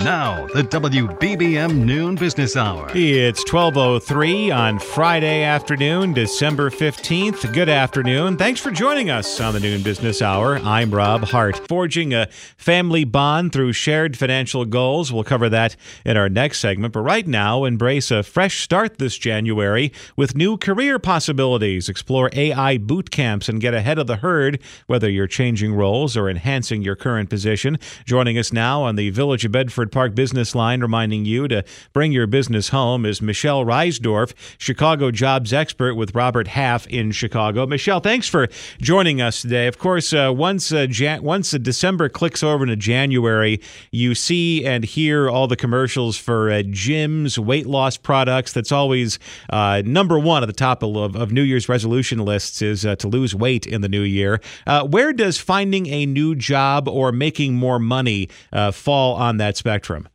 Now, the WBBM Noon Business Hour. It's 12:03 on Friday afternoon, December 15th. Good afternoon. Thanks for joining us on the Noon Business Hour. I'm Rob Hart. Forging a family bond through shared financial goals. We'll cover that in our next segment, but right now, embrace a fresh start this January with new career possibilities. Explore AI boot camps and get ahead of the herd whether you're changing roles or enhancing your current position. Joining us now on the Village of Bedford Park Business Line, reminding you to bring your business home is Michelle Reisdorf, Chicago jobs expert with Robert Half in Chicago. Michelle, thanks for joining us today. Of course, uh, once uh, Jan- once uh, December clicks over into January, you see and hear all the commercials for uh, gyms, weight loss products. That's always uh, number one at the top of, of New Year's resolution lists is uh, to lose weight in the new year. where does finding a new job or making more money fall on that spectrum? Spectrum?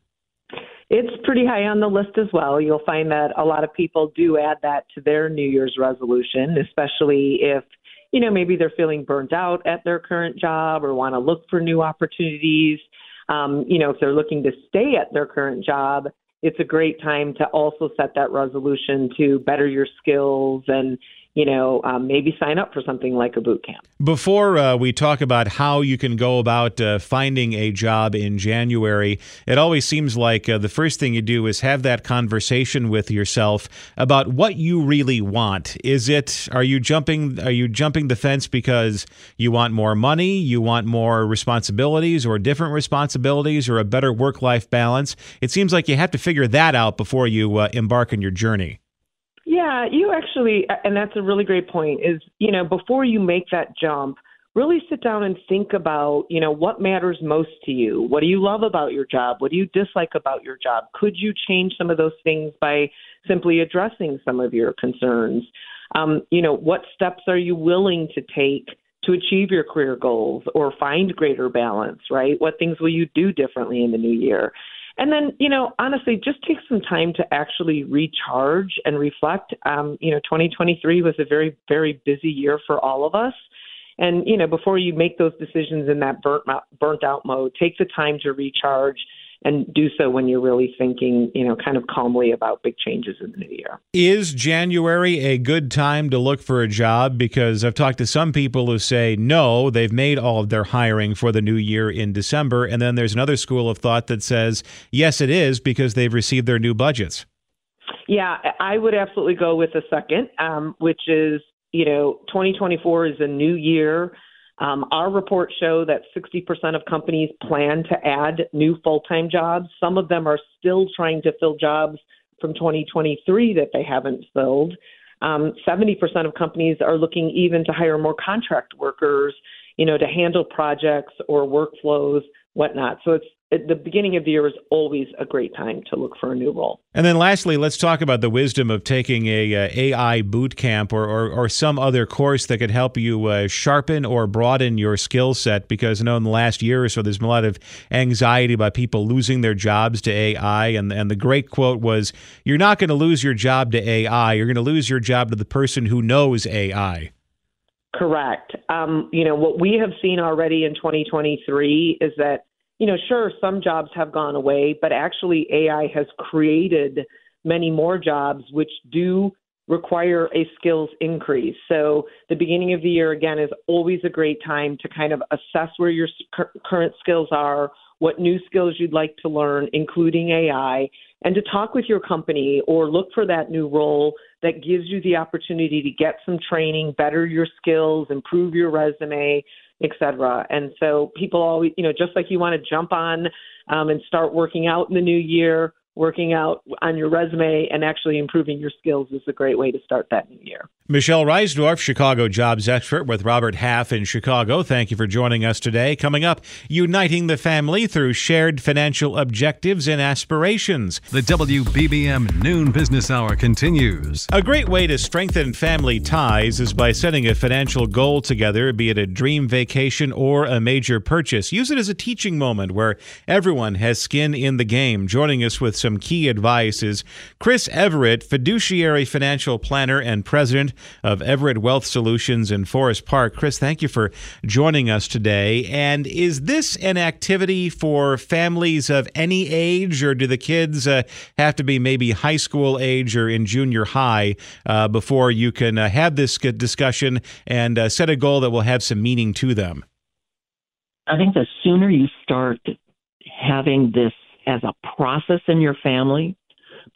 It's pretty high on the list as well. You'll find that a lot of people do add that to their New Year's resolution, especially if, you know, maybe they're feeling burnt out at their current job or want to look for new opportunities. Um, you know, if they're looking to stay at their current job, it's a great time to also set that resolution to better your skills and you know, um, maybe sign up for something like a boot camp. Before uh, we talk about how you can go about uh, finding a job in January, it always seems like uh, the first thing you do is have that conversation with yourself about what you really want. Is it are you jumping are you jumping the fence because you want more money, you want more responsibilities or different responsibilities or a better work-life balance? It seems like you have to figure that out before you uh, embark on your journey. Yeah, you actually, and that's a really great point. Is you know before you make that jump, really sit down and think about you know what matters most to you. What do you love about your job? What do you dislike about your job? Could you change some of those things by simply addressing some of your concerns? Um, you know, what steps are you willing to take to achieve your career goals or find greater balance? Right? What things will you do differently in the new year? And then, you know, honestly, just take some time to actually recharge and reflect. Um, you know, 2023 was a very, very busy year for all of us. And, you know, before you make those decisions in that burnt, burnt out mode, take the time to recharge and do so when you're really thinking, you know, kind of calmly about big changes in the new year. Is January a good time to look for a job? Because I've talked to some people who say no, they've made all of their hiring for the new year in December. And then there's another school of thought that says, yes, it is because they've received their new budgets. Yeah, I would absolutely go with the second, um, which is, you know, 2024 is a new year um, our reports show that 60% of companies plan to add new full time jobs. Some of them are still trying to fill jobs from 2023 that they haven't filled. Um, 70% of companies are looking even to hire more contract workers, you know, to handle projects or workflows, whatnot. So it's the beginning of the year is always a great time to look for a new role. And then lastly, let's talk about the wisdom of taking a uh, AI boot camp or, or, or, some other course that could help you uh, sharpen or broaden your skill set. Because I know in the last year or so, there's been a lot of anxiety about people losing their jobs to AI. And, and the great quote was, you're not going to lose your job to AI. You're going to lose your job to the person who knows AI. Correct. Um, you know, what we have seen already in 2023 is that you know, sure, some jobs have gone away, but actually AI has created many more jobs which do require a skills increase. So the beginning of the year again is always a great time to kind of assess where your current skills are, what new skills you'd like to learn, including AI, and to talk with your company or look for that new role that gives you the opportunity to get some training, better your skills, improve your resume, et cetera. And so people always, you know, just like you want to jump on um, and start working out in the new year, working out on your resume and actually improving your skills is a great way to start that new year. Michelle Reisdorf, Chicago jobs expert with Robert Half in Chicago. Thank you for joining us today. Coming up, uniting the family through shared financial objectives and aspirations. The WBBM Noon Business Hour continues. A great way to strengthen family ties is by setting a financial goal together, be it a dream vacation or a major purchase. Use it as a teaching moment where everyone has skin in the game. Joining us with some key advice is Chris Everett, fiduciary financial planner and president of Everett Wealth Solutions in Forest Park. Chris, thank you for joining us today. And is this an activity for families of any age, or do the kids uh, have to be maybe high school age or in junior high uh, before you can uh, have this discussion and uh, set a goal that will have some meaning to them? I think the sooner you start having this as a process in your family,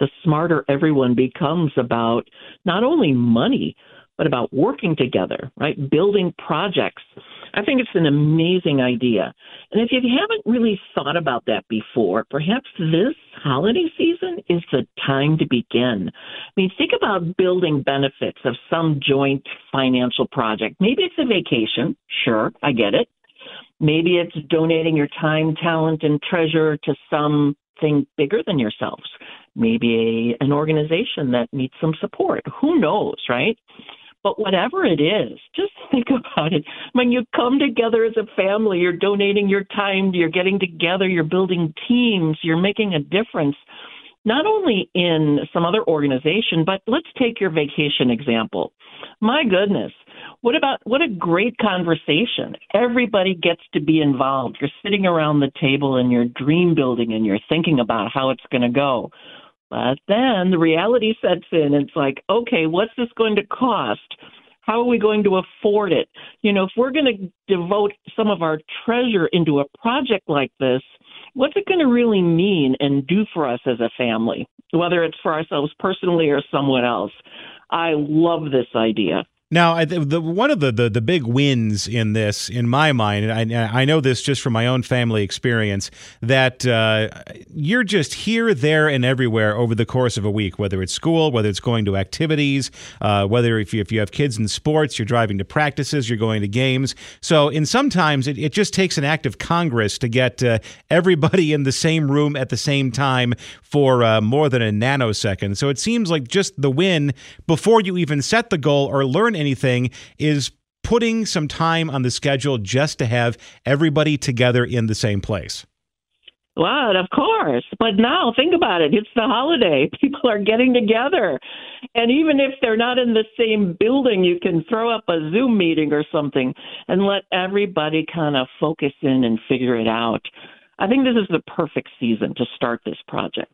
the smarter everyone becomes about not only money, but about working together, right? Building projects. I think it's an amazing idea. And if you haven't really thought about that before, perhaps this holiday season is the time to begin. I mean, think about building benefits of some joint financial project. Maybe it's a vacation. Sure, I get it. Maybe it's donating your time, talent, and treasure to something bigger than yourselves maybe a, an organization that needs some support. Who knows, right? But whatever it is, just think about it. When you come together as a family, you're donating your time, you're getting together, you're building teams, you're making a difference, not only in some other organization, but let's take your vacation example. My goodness, what about what a great conversation? Everybody gets to be involved. You're sitting around the table and you're dream building and you're thinking about how it's going to go. But then the reality sets in. It's like, okay, what's this going to cost? How are we going to afford it? You know, if we're going to devote some of our treasure into a project like this, what's it going to really mean and do for us as a family, whether it's for ourselves personally or someone else? I love this idea. Now, I, the, one of the, the, the big wins in this, in my mind, and I, I know this just from my own family experience, that uh, you're just here, there, and everywhere over the course of a week, whether it's school, whether it's going to activities, uh, whether if you, if you have kids in sports, you're driving to practices, you're going to games. So, in sometimes it, it just takes an act of Congress to get uh, everybody in the same room at the same time for uh, more than a nanosecond. So, it seems like just the win before you even set the goal or learn anything is putting some time on the schedule just to have everybody together in the same place. Well, of course. But now think about it. It's the holiday. People are getting together. And even if they're not in the same building, you can throw up a Zoom meeting or something and let everybody kind of focus in and figure it out. I think this is the perfect season to start this project.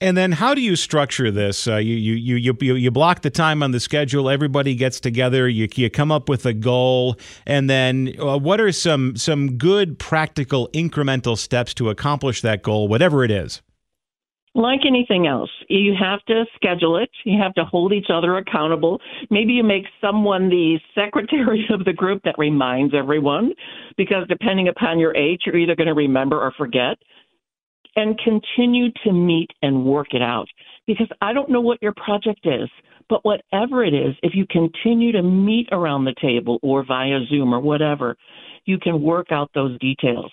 And then, how do you structure this? Uh, you, you you you you block the time on the schedule. Everybody gets together. You you come up with a goal, and then uh, what are some some good practical incremental steps to accomplish that goal, whatever it is? Like anything else, you have to schedule it. You have to hold each other accountable. Maybe you make someone the secretary of the group that reminds everyone, because depending upon your age, you're either going to remember or forget and continue to meet and work it out. Because I don't know what your project is, but whatever it is, if you continue to meet around the table or via Zoom or whatever, you can work out those details.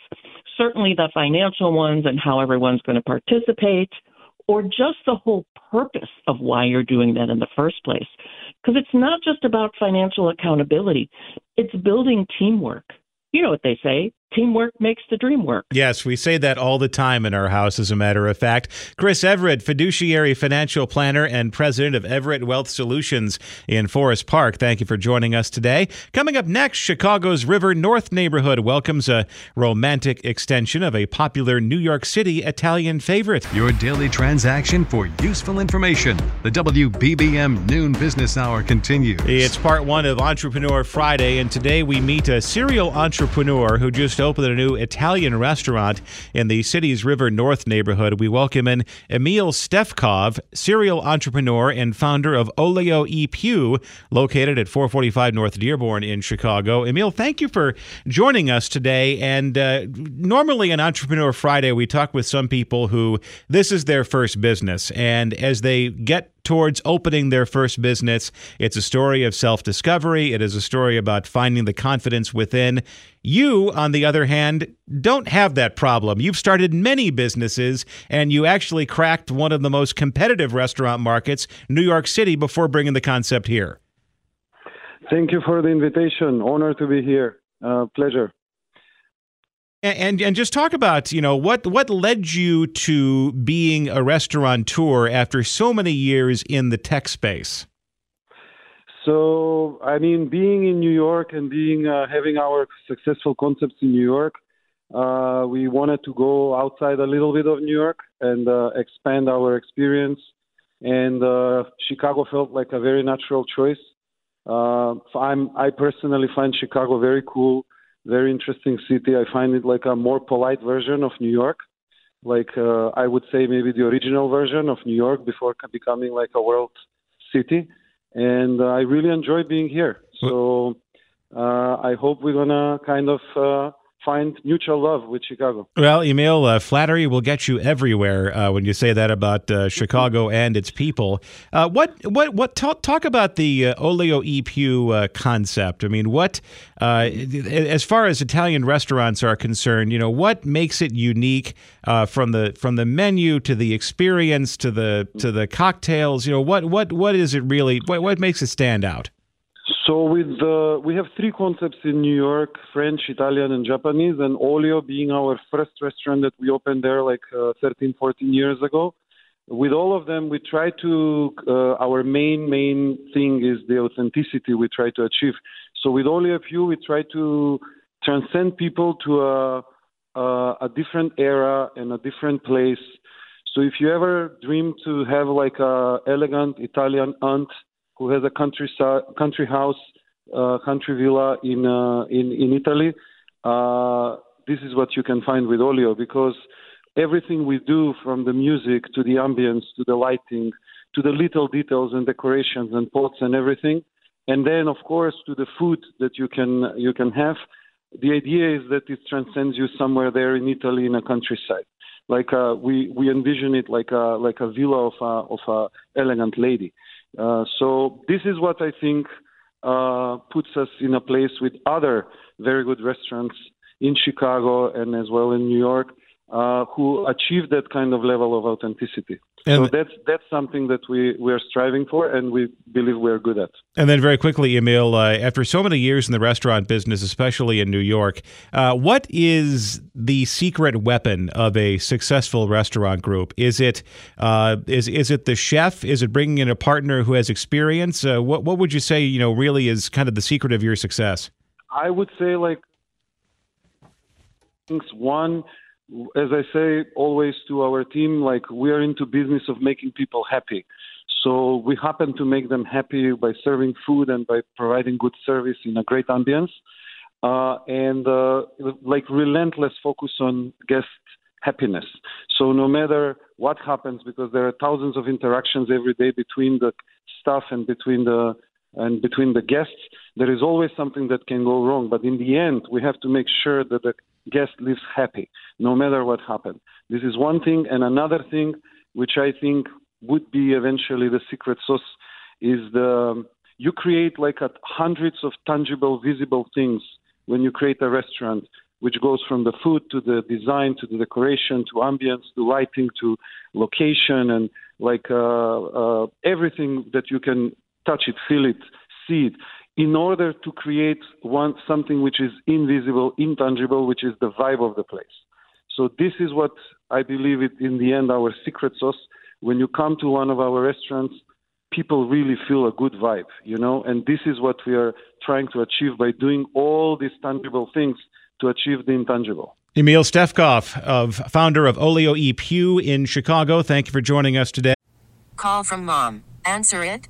Certainly the financial ones and how everyone's going to participate, or just the whole purpose of why you're doing that in the first place. Because it's not just about financial accountability, it's building teamwork. You know what they say teamwork makes the dream work. Yes, we say that all the time in our house, as a matter of fact. Chris Everett, fiduciary financial planner and president of Everett Wealth Solutions in Forest Park. Thank you for joining us today. Coming up next, Chicago's River North neighborhood welcomes a romantic extension of a popular New York City Italian favorite. Your daily transaction for useful information. The WBBM Noon Business Hour continues. It's part one of Entrepreneur Friday, and today we meet a serial entrepreneur who just to open a new Italian restaurant in the city's River North neighborhood. We welcome in Emil Stefkov, serial entrepreneur and founder of Olio E Più, located at 445 North Dearborn in Chicago. Emil, thank you for joining us today. And uh, normally on Entrepreneur Friday, we talk with some people who this is their first business. And as they get towards opening their first business. It's a story of self discovery, it is a story about finding the confidence within. You, on the other hand, don't have that problem. You've started many businesses and you actually cracked one of the most competitive restaurant markets, New York City, before bringing the concept here. Thank you for the invitation. Honor to be here. Uh, pleasure. And, and just talk about you know what what led you to being a restaurateur after so many years in the tech space. So I mean, being in New York and being uh, having our successful concepts in New York, uh, we wanted to go outside a little bit of New York and uh, expand our experience. And uh, Chicago felt like a very natural choice. Uh, I personally find Chicago very cool very interesting city. I find it like a more polite version of New York. Like uh, I would say maybe the original version of New York before becoming like a world city. And uh, I really enjoy being here. So uh, I hope we're gonna kind of uh, find mutual love with Chicago. Well, Emil, uh, flattery will get you everywhere uh, when you say that about uh, Chicago and its people. Uh, what, what, what? Talk, talk about the uh, Olio E Più uh, concept. I mean, what, as far as Italian restaurants are concerned, you know, what makes it unique from the from the menu to the experience to the to the cocktails? You know, what what what is it really? What what makes it stand out? So with the, we have three concepts in New York: French, Italian, and Japanese. And Olio being our first restaurant that we opened there like uh, 13, 14 years ago. With all of them, we try to. Uh, our main main thing is the authenticity we try to achieve. So with Olio Più, we try to transcend people to a, a a different era and a different place. So if you ever dream to have like a elegant Italian aunt who has a country country house, uh, country villa in uh, in in Italy. Uh, this is what you can find with Olio because everything we do, from the music to the ambience to the lighting to the little details and decorations and pots and everything, and then of course to the food that you can you can have. The idea is that it transcends you somewhere there in Italy in a countryside like uh, we we envision it like a like a villa of a of a elegant lady. Uh, so this is what I think uh, puts us in a place with other very good restaurants in Chicago and as well in New York uh, who achieve that kind of level of authenticity. And so that's that's something that we, we are striving for and we believe we're good at. And then very quickly, Emil, uh, after so many years in the restaurant business, especially in New York, uh, what is the secret weapon of a successful restaurant group? Is it uh, is is it the chef? Is it bringing in a partner who has experience? Uh, what what would you say? You know, really is kind of the secret of your success. I would say like one as I say always to our team, like we are into business of making people happy. So we happen to make them happy by serving food and by providing good service in a great ambience, uh, and uh, like relentless focus on guest happiness. So no matter what happens, because there are thousands of interactions every day between the staff and between the and between the guests, there is always something that can go wrong. But in the end, we have to make sure that the guest lives happy, no matter what happens. This is one thing. And another thing, which I think would be eventually the secret sauce, is the you create like a, hundreds of tangible, visible things when you create a restaurant, which goes from the food to the design to the decoration to ambience to lighting to location and like uh, uh, everything that you can touch it, feel it, see it in order to create one something which is invisible, intangible, which is the vibe of the place. So this is what I believe it in the end our secret sauce. When you come to one of our restaurants, people really feel a good vibe, you know, and this is what we are trying to achieve by doing all these tangible things to achieve the intangible. Emil Stefkov, of founder of Olio E Più in Chicago, thank you for joining us today. Call from mom. Answer it.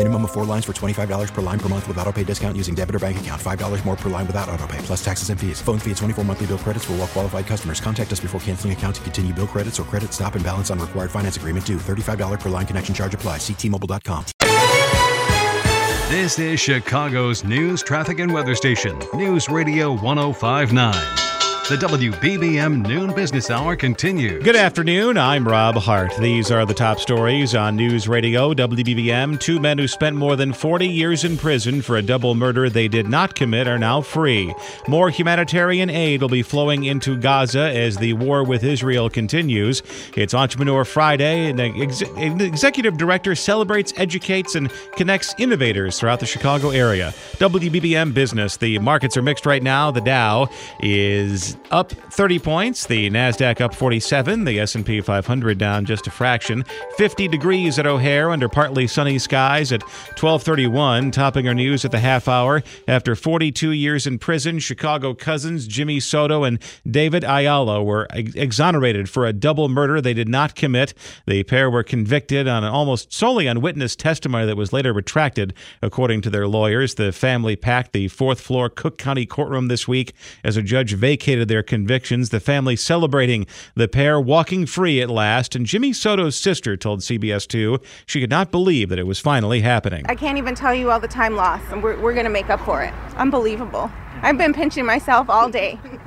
Minimum of four lines for $25 per line per month with auto pay discount using debit or bank account. $5 more per line without auto pay, plus taxes and fees. Phone fee at 24 monthly bill credits for all well qualified customers. Contact us before canceling account to continue bill credits or credit stop and balance on required finance agreement due. $35 per line connection charge apply. See T-Mobile.com. This is Chicago's news, traffic, and weather station. News Radio 1059. The WBBM Noon Business Hour continues. Good afternoon. I'm Rob Hart. These are the top stories on News Radio WBBM. Two men who spent more than 40 years in prison for a double murder they did not commit are now free. More humanitarian aid will be flowing into Gaza as the war with Israel continues. It's Entrepreneur Friday, and the ex- an executive director celebrates, educates, and connects innovators throughout the Chicago area. WBBM Business. The markets are mixed right now. The Dow is up 30 points, the Nasdaq up 47, the S&P 500 down just a fraction. 50 degrees at O'Hare under partly sunny skies at 12:31, topping our news at the half hour. After 42 years in prison, Chicago cousins Jimmy Soto and David Ayala were ex- exonerated for a double murder they did not commit. The pair were convicted on almost solely on witness testimony that was later retracted, according to their lawyers. The family packed the fourth floor Cook County courtroom this week as a judge vacated their convictions. The family celebrating the pair walking free at last. And Jimmy Soto's sister told CBS 2 she could not believe that it was finally happening. I can't even tell you all the time lost, and we're, we're going to make up for it. Unbelievable. I've been pinching myself all day.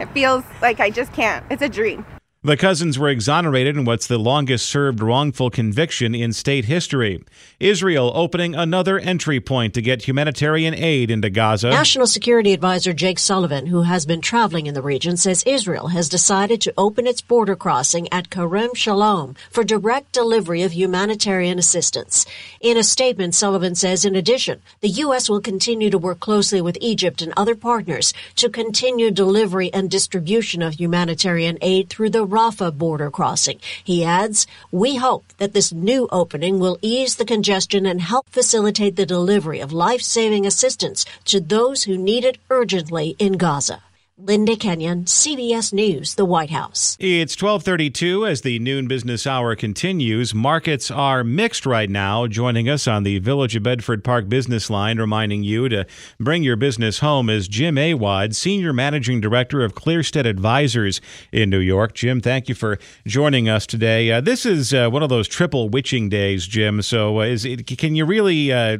it feels like I just can't. It's a dream. The cousins were exonerated in what's the longest served wrongful conviction in state history. Israel opening another entry point to get humanitarian aid into Gaza. National Security Advisor Jake Sullivan, who has been traveling in the region, says Israel has decided to open its border crossing at Kerem Shalom for direct delivery of humanitarian assistance. In a statement, Sullivan says, in addition, the U.S. will continue to work closely with Egypt and other partners to continue delivery and distribution of humanitarian aid through the Rafah border crossing. He adds, We hope that this new opening will ease the congestion and help facilitate the delivery of life saving assistance to those who need it urgently in Gaza. Linda Kenyon, CBS News, the White House. It's 1232 as the noon business hour continues. Markets are mixed right now. Joining us on the Village of Bedford Park business line, reminding you to bring your business home is Jim Awad, Senior Managing Director of Clearstead Advisors in New York. Jim, thank you for joining us today. Uh, this is uh, one of those triple witching days, Jim. So, uh, is it, can you really, uh,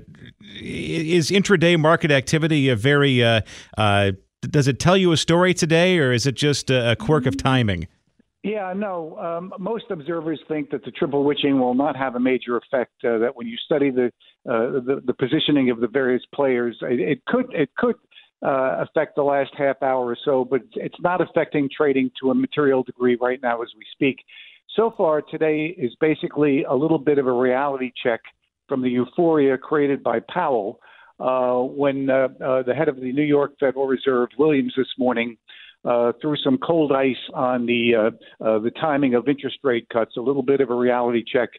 is intraday market activity a very uh, uh, does it tell you a story today, or is it just a quirk of timing? Yeah, no. Um, most observers think that the triple witching will not have a major effect. Uh, that when you study the, uh, the, the positioning of the various players, it, it could it could uh, affect the last half hour or so, but it's not affecting trading to a material degree right now as we speak. So far, today is basically a little bit of a reality check from the euphoria created by Powell uh, when uh, uh, the head of the New York Federal Reserve, Williams, this morning uh, threw some cold ice on the uh, uh, the timing of interest rate cuts. A little bit of a reality check,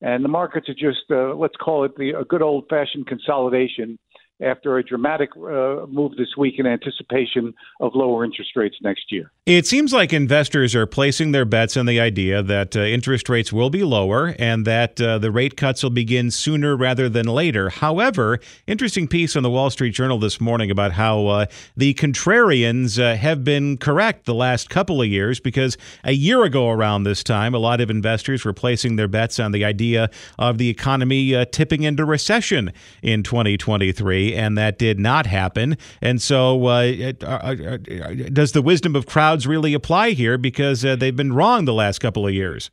and the markets are just let's call it the a good old fashioned consolidation after a dramatic uh, move this week in anticipation of lower interest rates next year. It seems like investors are placing their bets on the idea that uh, interest rates will be lower and that uh, the rate cuts will begin sooner rather than later. However, interesting piece on the Wall Street Journal this morning about how uh, the contrarians uh, have been correct the last couple of years because a year ago around this time, a lot of investors were placing their bets on the idea of the economy uh, tipping into recession in 2023, and that did not happen. And so, uh, uh, uh, does the wisdom of crowds really apply here because they've been wrong the last couple of years?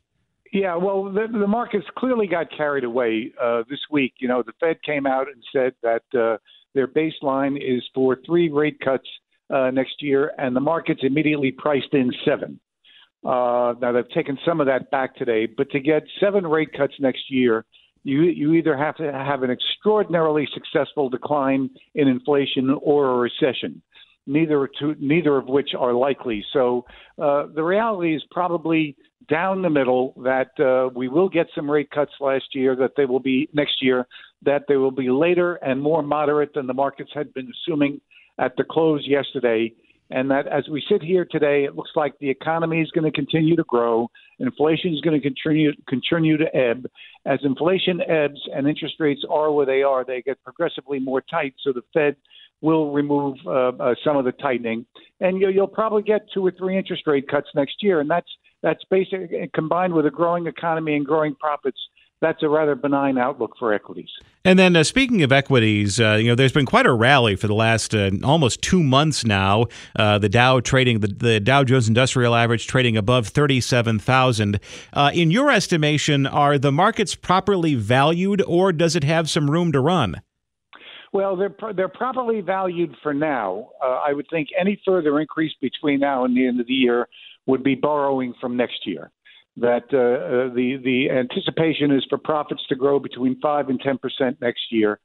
Yeah, well, the, the markets clearly got carried away uh, this week. You know, the Fed came out and said that uh, their baseline is for three rate cuts uh, next year, and the markets immediately priced in seven. Uh, now they've taken some of that back today, but to get seven rate cuts next year, you you either have to have an extraordinarily successful decline in inflation or a recession neither to neither of which are likely. So uh, the reality is probably down the middle that uh, we will get some rate cuts last year, that they will be next year, that they will be later and more moderate than the markets had been assuming at the close yesterday. And that as we sit here today, it looks like the economy is going to continue to grow. Inflation is going to continue continue to ebb. As inflation ebbs and interest rates are where they are, they get progressively more tight. So the Fed will remove uh, uh, some of the tightening, and you, you'll probably get two or three interest rate cuts next year, and that's that's basically combined with a growing economy and growing profits. That's a rather benign outlook for equities. And then, uh, speaking of equities, uh, you know, there's been quite a rally for the last uh, almost two months now. Uh, the Dow trading, the, the, Dow Jones Industrial Average trading above thirty-seven thousand. Uh, in your estimation, are the markets properly valued, or does it have some room to run? Well, they're they're properly valued for now. Uh, I would think any further increase between now and the end of the year would be borrowing from next year. That uh, uh, the the anticipation is for profits to grow between five and ten percent next year,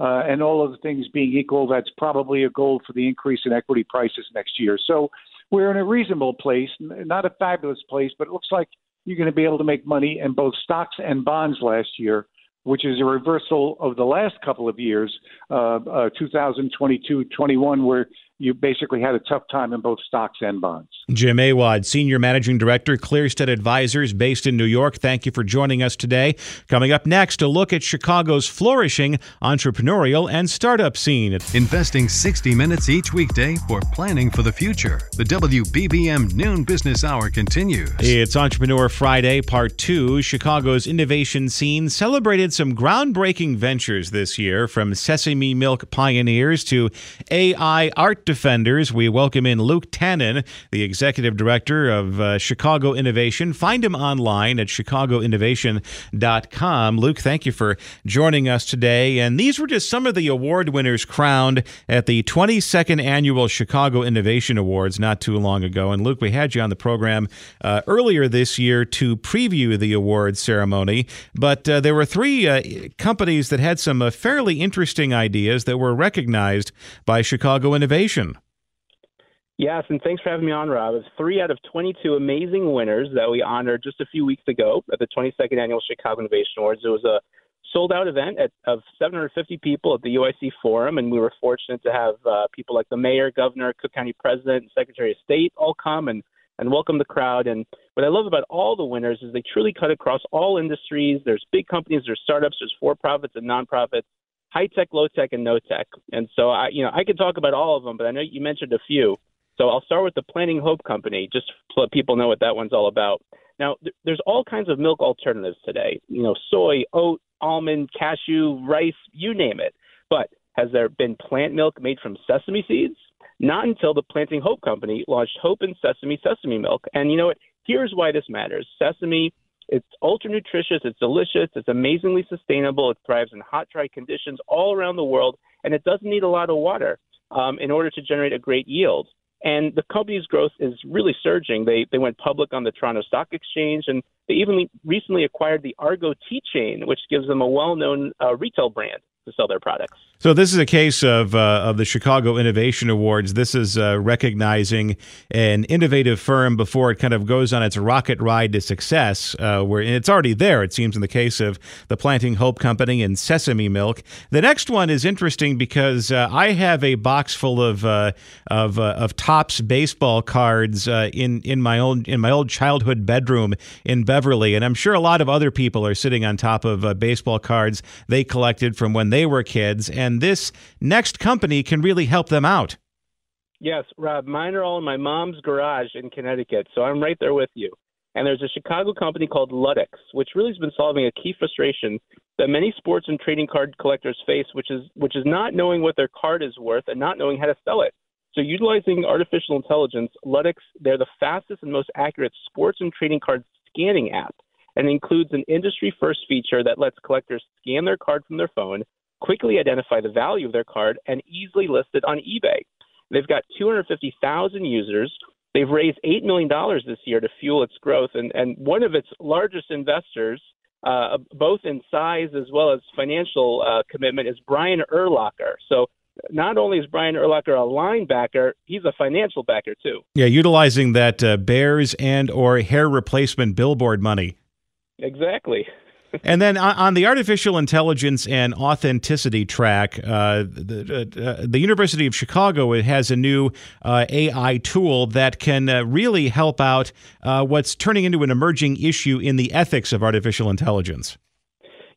uh, and all of the things being equal, that's probably a goal for the increase in equity prices next year. So we're in a reasonable place, not a fabulous place, but it looks like you're going to be able to make money in both stocks and bonds last year which is a reversal of the last couple of years, uh, uh, 2022 21, where you basically had a tough time in both stocks and bonds. Jim Awad, Senior Managing Director, Clearstead Advisors, based in New York. Thank you for joining us today. Coming up next, a look at Chicago's flourishing entrepreneurial and startup scene. Investing 60 minutes each weekday for planning for the future. The WBBM Noon Business Hour continues. It's Entrepreneur Friday, Part 2. Chicago's innovation scene celebrated some groundbreaking ventures this year, from sesame milk pioneers to AI art defenders. We welcome in Luke Tanen, the executive director of uh, Chicago Innovation. Find him online at chicagoinnovation.com. Luke, thank you for joining us today. And these were just some of the award winners crowned at the 22nd annual Chicago Innovation Awards not too long ago. And Luke, we had you on the program uh, earlier this year to preview the awards ceremony, but uh, there were three uh, companies that had some uh, fairly interesting ideas that were recognized by Chicago Innovation. Yes, and thanks for having me on, Rob. It's three out of 22 amazing winners that we honored just a few weeks ago at the 22nd Annual Chicago Innovation Awards. It was a sold out event at, of 750 people at the UIC Forum, and we were fortunate to have uh, people like the mayor, governor, Cook County president, and secretary of state all come and, and welcome the crowd. And what I love about all the winners is they truly cut across all industries. There's big companies, there's startups, there's for profits and nonprofits high tech, low tech, and no tech. And so I, you know, I could talk about all of them, but I know you mentioned a few. So I'll start with the Planting Hope Company, just to let people know what that one's all about. Now, th- there's all kinds of milk alternatives today. You know, soy, oat, almond, cashew, rice, you name it. But has there been plant milk made from sesame seeds? Not until the Planting Hope Company launched Hope and Sesame sesame milk. And you know what? Here's why this matters. Sesame it's ultra nutritious, it's delicious, it's amazingly sustainable, it thrives in hot, dry conditions all around the world, and it doesn't need a lot of water um, in order to generate a great yield. And the company's growth is really surging. They they went public on the Toronto Stock Exchange, and they even recently acquired the Argo Tea Chain, which gives them a well-known uh, retail brand. To sell their products. So this is a case of uh, of the Chicago Innovation Awards. This is uh, recognizing an innovative firm before it kind of goes on its rocket ride to success. Uh, where it's already there, it seems, in the case of the Planting Hope Company and Sesame Milk. The next one is interesting because uh, I have a box full of uh, of uh, of Topps baseball cards in in my own in my old childhood bedroom in Beverly, and I'm sure a lot of other people are sitting on top of baseball cards they collected from when they were kids and this next company can really help them out. Yes, Rob, mine are all in my mom's garage in Connecticut, so I'm right there with you. And there's a Chicago company called Ludex, which really has been solving a key frustration that many sports and trading card collectors face, which is which is not knowing what their card is worth and not knowing how to sell it. So utilizing artificial intelligence, Ludex, they're the fastest and most accurate sports and trading card scanning app and includes an industry first feature that lets collectors scan their card from their phone, quickly identify the value of their card, and easily list it on eBay. They've got 250,000 users. They've raised $8 million this year to fuel its growth. And, and one of its largest investors, uh, both in size as well as financial uh, commitment, is Brian Urlacher. So not only is Brian Urlacher a linebacker, he's a financial backer too. Yeah, utilizing that uh, Bears and or hair replacement billboard money. Exactly and then on the artificial intelligence and authenticity track, uh, the, uh, the, University of Chicago has a new uh, AI tool that can uh, really help out uh, what's turning into an emerging issue in the ethics of artificial intelligence.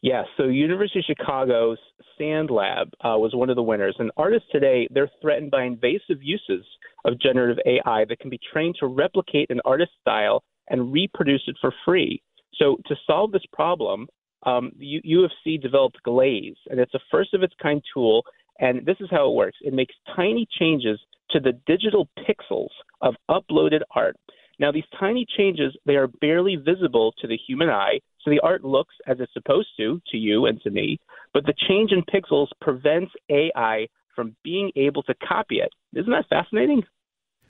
Yes, so University of Chicago's Sand Lab uh, was one of the winners, and artists today they're threatened by invasive uses of generative AI that can be trained to replicate an artist's style and reproduce it for free. So to solve this problem, um, U of C developed Glaze, and it's a first of its kind tool. And this is how it works: it makes tiny changes to the digital pixels of uploaded art. Now, these tiny changes they are barely visible to the human eye, so the art looks as it's supposed to to you and to me. But the change in pixels prevents AI from being able to copy it. Isn't that fascinating?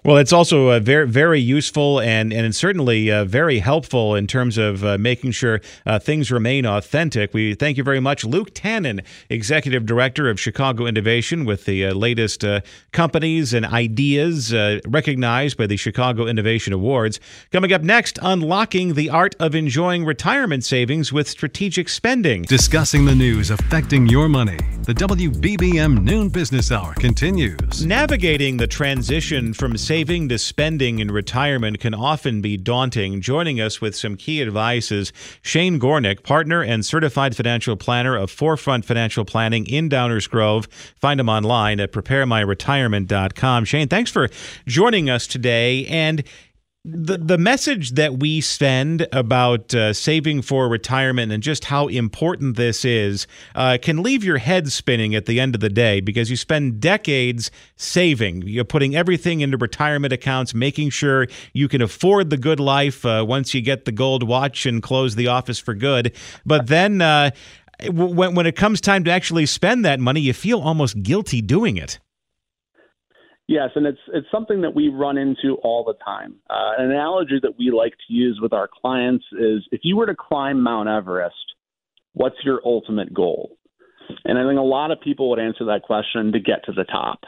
Well, it's also uh, very, very useful and, and certainly uh, very helpful in terms of uh, making sure uh, things remain authentic. We thank you very much, Luke Tanen, Executive Director of Chicago Innovation, with the uh, latest uh, companies and ideas recognized by the Chicago Innovation Awards. Coming up next, unlocking the art of enjoying retirement savings with strategic spending. Discussing the news affecting your money. The WBBM Noon Business Hour continues. Navigating the transition from saving saving to spending in retirement can often be daunting. Joining us with some key advice is Shane Gornick, partner and certified financial planner of Forefront Financial Planning in Downers Grove. Find him online at preparemyretirement.com. Shane, thanks for joining us today. And the the message that we send about uh, saving for retirement and just how important this is uh, can leave your head spinning at the end of the day because you spend decades saving. You're putting everything into retirement accounts, making sure you can afford the good life uh, once you get the gold watch and close the office for good. But then. Uh, when, when it comes time to actually spend that money, you feel almost guilty doing it. Yes, and it's it's something that we run into all the time. Uh, an analogy that we like to use with our clients is if you were to climb Mount Everest, what's your ultimate goal? And I think a lot of people would answer that question to get to the top,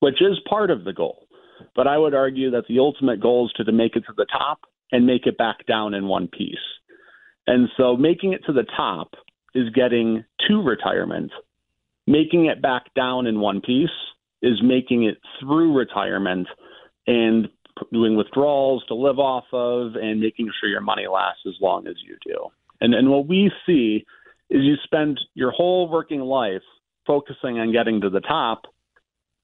which is part of the goal. But I would argue that the ultimate goal is to, to make it to the top and make it back down in one piece. And so making it to the top is getting to retirement. Making it back down in one piece is making it through retirement and doing withdrawals to live off of and making sure your money lasts as long as you do. And and what we see is you spend your whole working life focusing on getting to the top,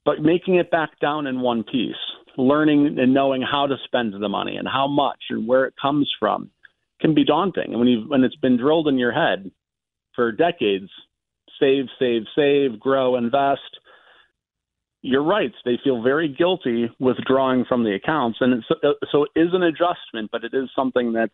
but making it back down in one piece, learning and knowing how to spend the money and how much and where it comes from can be daunting. And when you when it's been drilled in your head for decades, save, save, save, grow, invest, you're right. They feel very guilty withdrawing from the accounts, and it's, uh, so it is an adjustment, but it is something that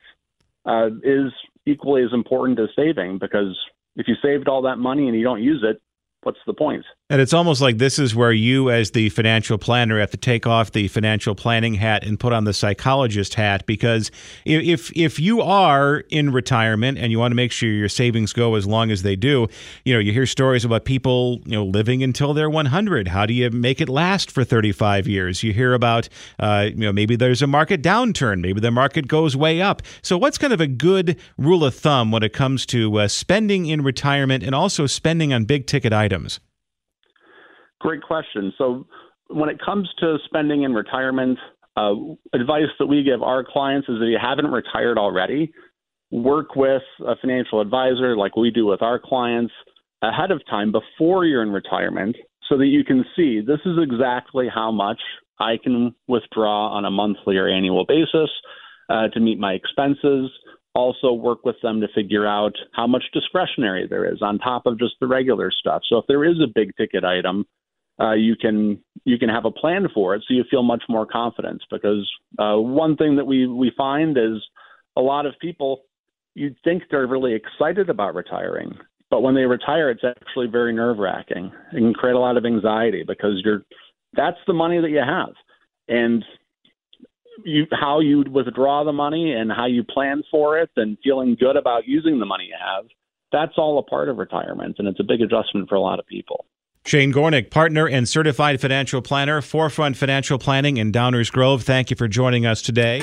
uh, is equally as important as saving because if you saved all that money and you don't use it, what's the point? And it's almost like this is where you, as the financial planner, have to take off the financial planning hat and put on the psychologist hat. Because if if you are in retirement and you want to make sure your savings go as long as they do, you know you hear stories about people you know living until they're 100. How do you make it last for 35 years? You hear about uh, you know maybe there's a market downturn, maybe the market goes way up. So what's kind of a good rule of thumb when it comes to uh, spending in retirement and also spending on big ticket items? Great question. So, when it comes to spending in retirement, uh, advice that we give our clients is if you haven't retired already, work with a financial advisor like we do with our clients ahead of time before you're in retirement so that you can see this is exactly how much I can withdraw on a monthly or annual basis uh, to meet my expenses. Also, work with them to figure out how much discretionary there is on top of just the regular stuff. So, if there is a big ticket item, uh, you can you can have a plan for it, so you feel much more confident. Because uh, one thing that we we find is a lot of people you'd think they're really excited about retiring, but when they retire, it's actually very nerve wracking. It can create a lot of anxiety because you're that's the money that you have, and you how you withdraw the money and how you plan for it and feeling good about using the money you have. That's all a part of retirement, and it's a big adjustment for a lot of people. Shane Gornick, partner and certified financial planner, Forefront Financial Planning in Downers Grove. Thank you for joining us today.